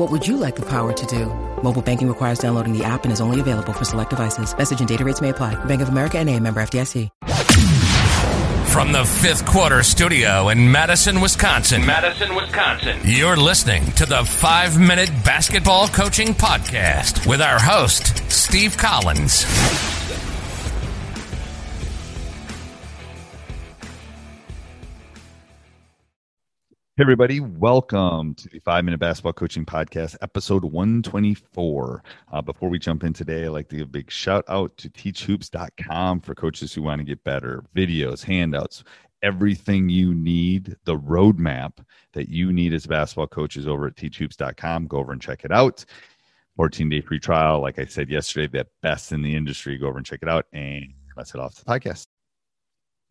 What would you like the power to do? Mobile banking requires downloading the app and is only available for select devices. Message and data rates may apply. Bank of America and a member FDIC. From the fifth quarter studio in Madison, Wisconsin. Madison, Wisconsin. You're listening to the five minute basketball coaching podcast with our host, Steve Collins. Hey, everybody, welcome to the Five Minute Basketball Coaching Podcast, episode 124. Uh, before we jump in today, I'd like to give a big shout out to teachhoops.com for coaches who want to get better videos, handouts, everything you need, the roadmap that you need as basketball coaches over at teachhoops.com. Go over and check it out. 14 day free trial. Like I said yesterday, the best in the industry. Go over and check it out. And let's head off to the podcast.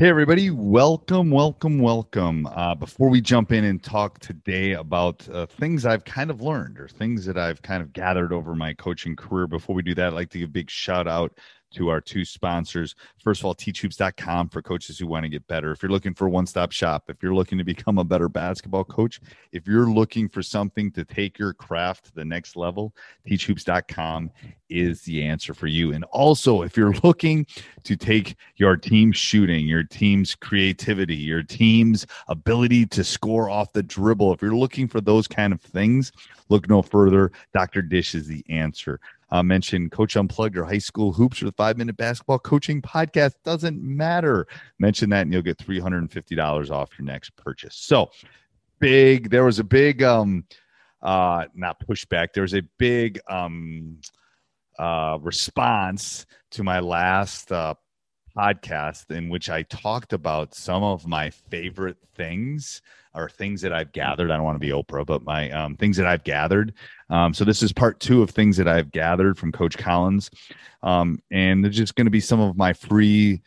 Hey, everybody. Welcome, welcome, welcome. Uh, before we jump in and talk today about uh, things I've kind of learned or things that I've kind of gathered over my coaching career, before we do that, I'd like to give a big shout out to our two sponsors. First of all, teachhoops.com for coaches who want to get better. If you're looking for one stop shop, if you're looking to become a better basketball coach, if you're looking for something to take your craft to the next level, teachhoops.com is the answer for you. And also, if you're looking to take your team shooting, your team's creativity, your team's ability to score off the dribble, if you're looking for those kind of things, look no further. Dr. Dish is the answer. Uh, mention Coach Unplugged or High School Hoops or the Five Minute Basketball Coaching Podcast. Doesn't matter. Mention that and you'll get $350 off your next purchase. So, big, there was a big, um, uh, not pushback, there was a big, um, uh, response to my last uh, podcast in which I talked about some of my favorite things or things that I've gathered. I don't want to be Oprah, but my um, things that I've gathered. Um, so this is part two of things that I've gathered from Coach Collins, um, and there's just going to be some of my free,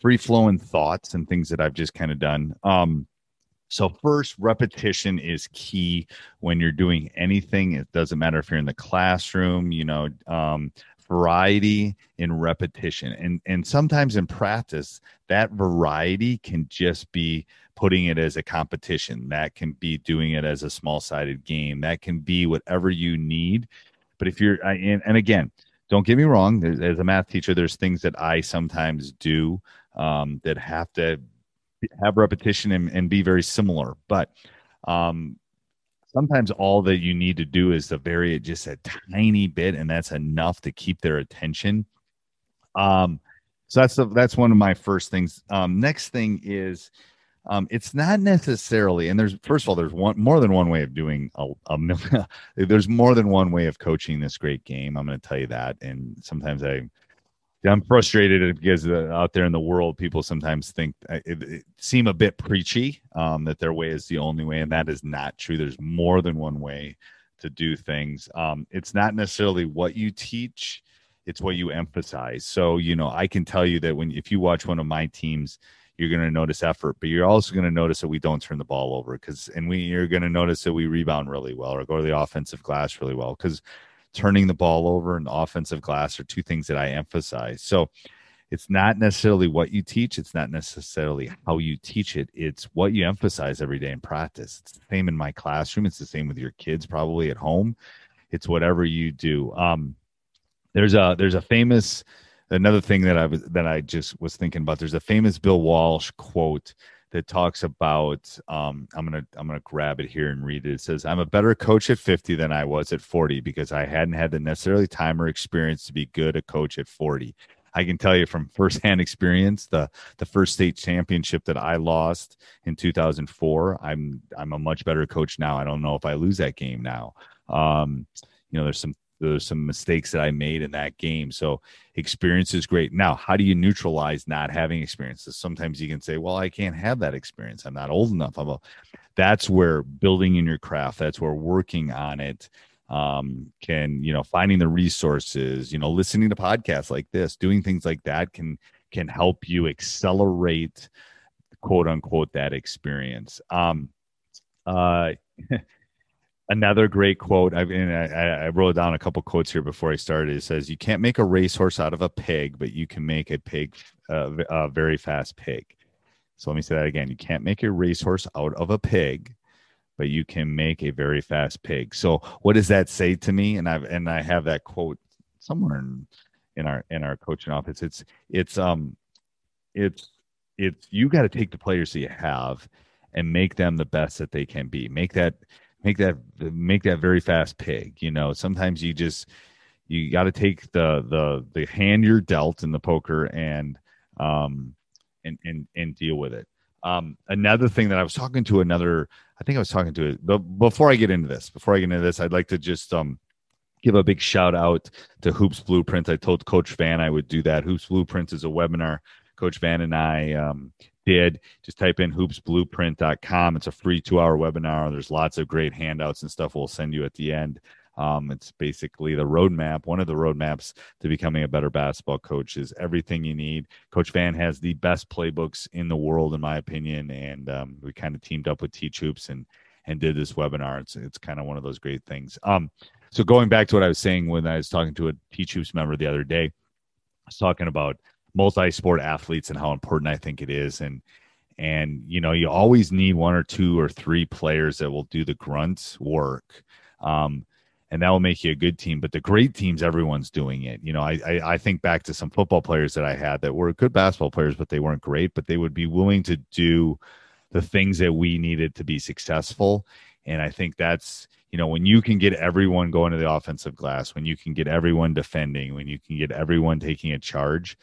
free flowing thoughts and things that I've just kind of done. Um, so first, repetition is key when you're doing anything. It doesn't matter if you're in the classroom, you know, um, variety in repetition. And and sometimes in practice that variety can just be putting it as a competition. That can be doing it as a small sided game. That can be whatever you need. But if you're and, and again don't get me wrong as a math teacher there's things that i sometimes do um, that have to have repetition and, and be very similar. But um, sometimes all that you need to do is to vary it just a tiny bit and that's enough to keep their attention. Um so that's the, that's one of my first things. Um next thing is um it's not necessarily and there's first of all there's one more than one way of doing a, a there's more than one way of coaching this great game. I'm going to tell you that and sometimes i I'm frustrated because out there in the world, people sometimes think uh, it, it seem a bit preachy um, that their way is the only way, and that is not true. There's more than one way to do things. Um, it's not necessarily what you teach; it's what you emphasize. So, you know, I can tell you that when if you watch one of my teams, you're going to notice effort, but you're also going to notice that we don't turn the ball over because, and we you're going to notice that we rebound really well or go to the offensive glass really well because turning the ball over and offensive glass are two things that I emphasize. So it's not necessarily what you teach, it's not necessarily how you teach it, it's what you emphasize every day in practice. It's the same in my classroom, it's the same with your kids probably at home. It's whatever you do. Um, there's a there's a famous another thing that I was that I just was thinking about. There's a famous Bill Walsh quote that talks about um, I'm gonna I'm gonna grab it here and read it. It says I'm a better coach at 50 than I was at 40 because I hadn't had the necessarily time or experience to be good a coach at 40. I can tell you from firsthand experience, the the first state championship that I lost in 2004, I'm I'm a much better coach now. I don't know if I lose that game now. Um, you know, there's some there's some mistakes that I made in that game. So experience is great. Now, how do you neutralize not having experiences? Sometimes you can say, "Well, I can't have that experience. I'm not old enough." I'm a, that's where building in your craft. That's where working on it um, can you know finding the resources you know listening to podcasts like this doing things like that can can help you accelerate quote unquote that experience um uh another great quote I, I, I wrote down a couple quotes here before i started it says you can't make a racehorse out of a pig but you can make a pig uh, a very fast pig so let me say that again you can't make a racehorse out of a pig but you can make a very fast pig. So what does that say to me? And I've and I have that quote somewhere in in our in our coaching office. It's it's um it's it's you got to take the players that you have and make them the best that they can be. Make that make that make that very fast pig. You know, sometimes you just you got to take the the the hand you're dealt in the poker and um and and and deal with it. Um, another thing that I was talking to another, I think I was talking to it, but before I get into this, before I get into this, I'd like to just um, give a big shout out to Hoops Blueprint. I told Coach Van I would do that. Hoops Blueprint is a webinar Coach Van and I um, did. Just type in hoopsblueprint.com. It's a free two hour webinar. There's lots of great handouts and stuff we'll send you at the end. Um, it's basically the roadmap. One of the roadmaps to becoming a better basketball coach is everything you need. Coach Van has the best playbooks in the world, in my opinion, and um, we kind of teamed up with Teach Hoops and and did this webinar. It's it's kind of one of those great things. Um, so going back to what I was saying when I was talking to a Teach Hoops member the other day, I was talking about multi-sport athletes and how important I think it is, and and you know you always need one or two or three players that will do the grunt work. Um, and that will make you a good team. But the great teams, everyone's doing it. You know, I, I, I think back to some football players that I had that were good basketball players, but they weren't great. But they would be willing to do the things that we needed to be successful. And I think that's you know when you can get everyone going to the offensive glass, when you can get everyone defending, when you can get everyone taking a charge,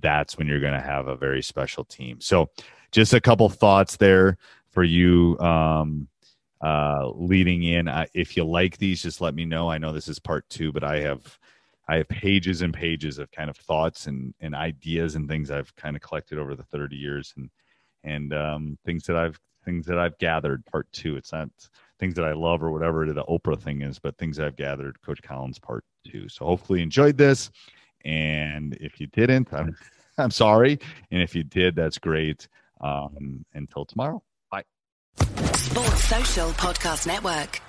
that's when you're going to have a very special team. So, just a couple thoughts there for you. Um, uh, leading in. Uh, if you like these, just let me know. I know this is part two, but I have I have pages and pages of kind of thoughts and, and ideas and things I've kind of collected over the 30 years and and um, things that I've things that I've gathered. Part two. It's not things that I love or whatever the Oprah thing is, but things I've gathered. Coach Collins part two. So hopefully you enjoyed this. And if you didn't, I'm I'm sorry. And if you did, that's great. Um, until tomorrow. Bye. Sports Social Podcast Network.